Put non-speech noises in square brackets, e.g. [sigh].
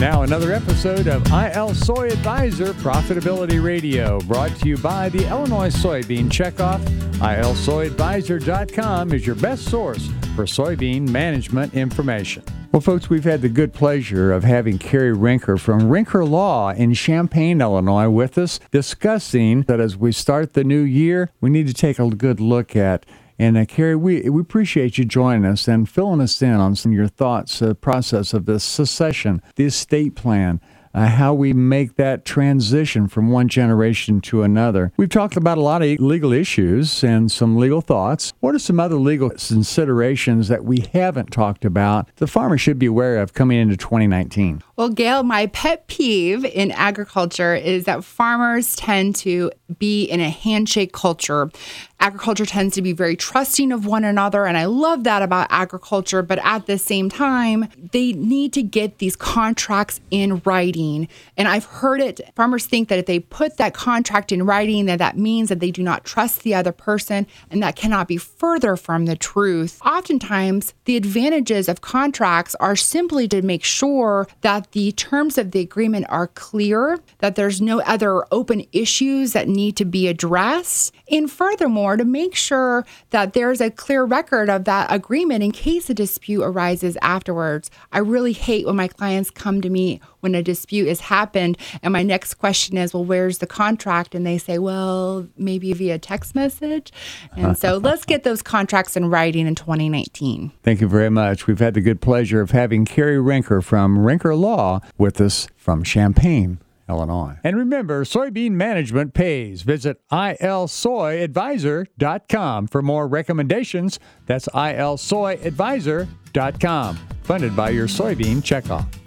Now another episode of IL Soy Advisor Profitability Radio, brought to you by the Illinois Soybean Checkoff. ILSoyadvisor.com is your best source for soybean management information. Well, folks, we've had the good pleasure of having Carrie Rinker from Rinker Law in Champaign, Illinois, with us, discussing that as we start the new year, we need to take a good look at and uh, Carrie, we, we appreciate you joining us and filling us in on some of your thoughts, uh, process of the succession, the estate plan, uh, how we make that transition from one generation to another. We've talked about a lot of legal issues and some legal thoughts. What are some other legal considerations that we haven't talked about the farmer should be aware of coming into 2019? Well, Gail, my pet peeve in agriculture is that farmers tend to be in a handshake culture. Agriculture tends to be very trusting of one another, and I love that about agriculture. But at the same time, they need to get these contracts in writing. And I've heard it, farmers think that if they put that contract in writing, that that means that they do not trust the other person, and that cannot be further from the truth. Oftentimes, the advantages of contracts are simply to make sure that the terms of the agreement are clear, that there's no other open issues that need to be addressed, and furthermore, to make sure that there's a clear record of that agreement in case a dispute arises afterwards. I really hate when my clients come to me when a dispute has happened, and my next question is, Well, where's the contract? And they say, Well, maybe via text message. And so [laughs] let's get those contracts in writing in 2019. Thank you very much. We've had the good pleasure of having Carrie Rinker from Rinker Law with us from Champaign. Illinois. And remember, soybean management pays. Visit ilsoyadvisor.com for more recommendations. That's ilsoyadvisor.com, funded by your soybean checkoff.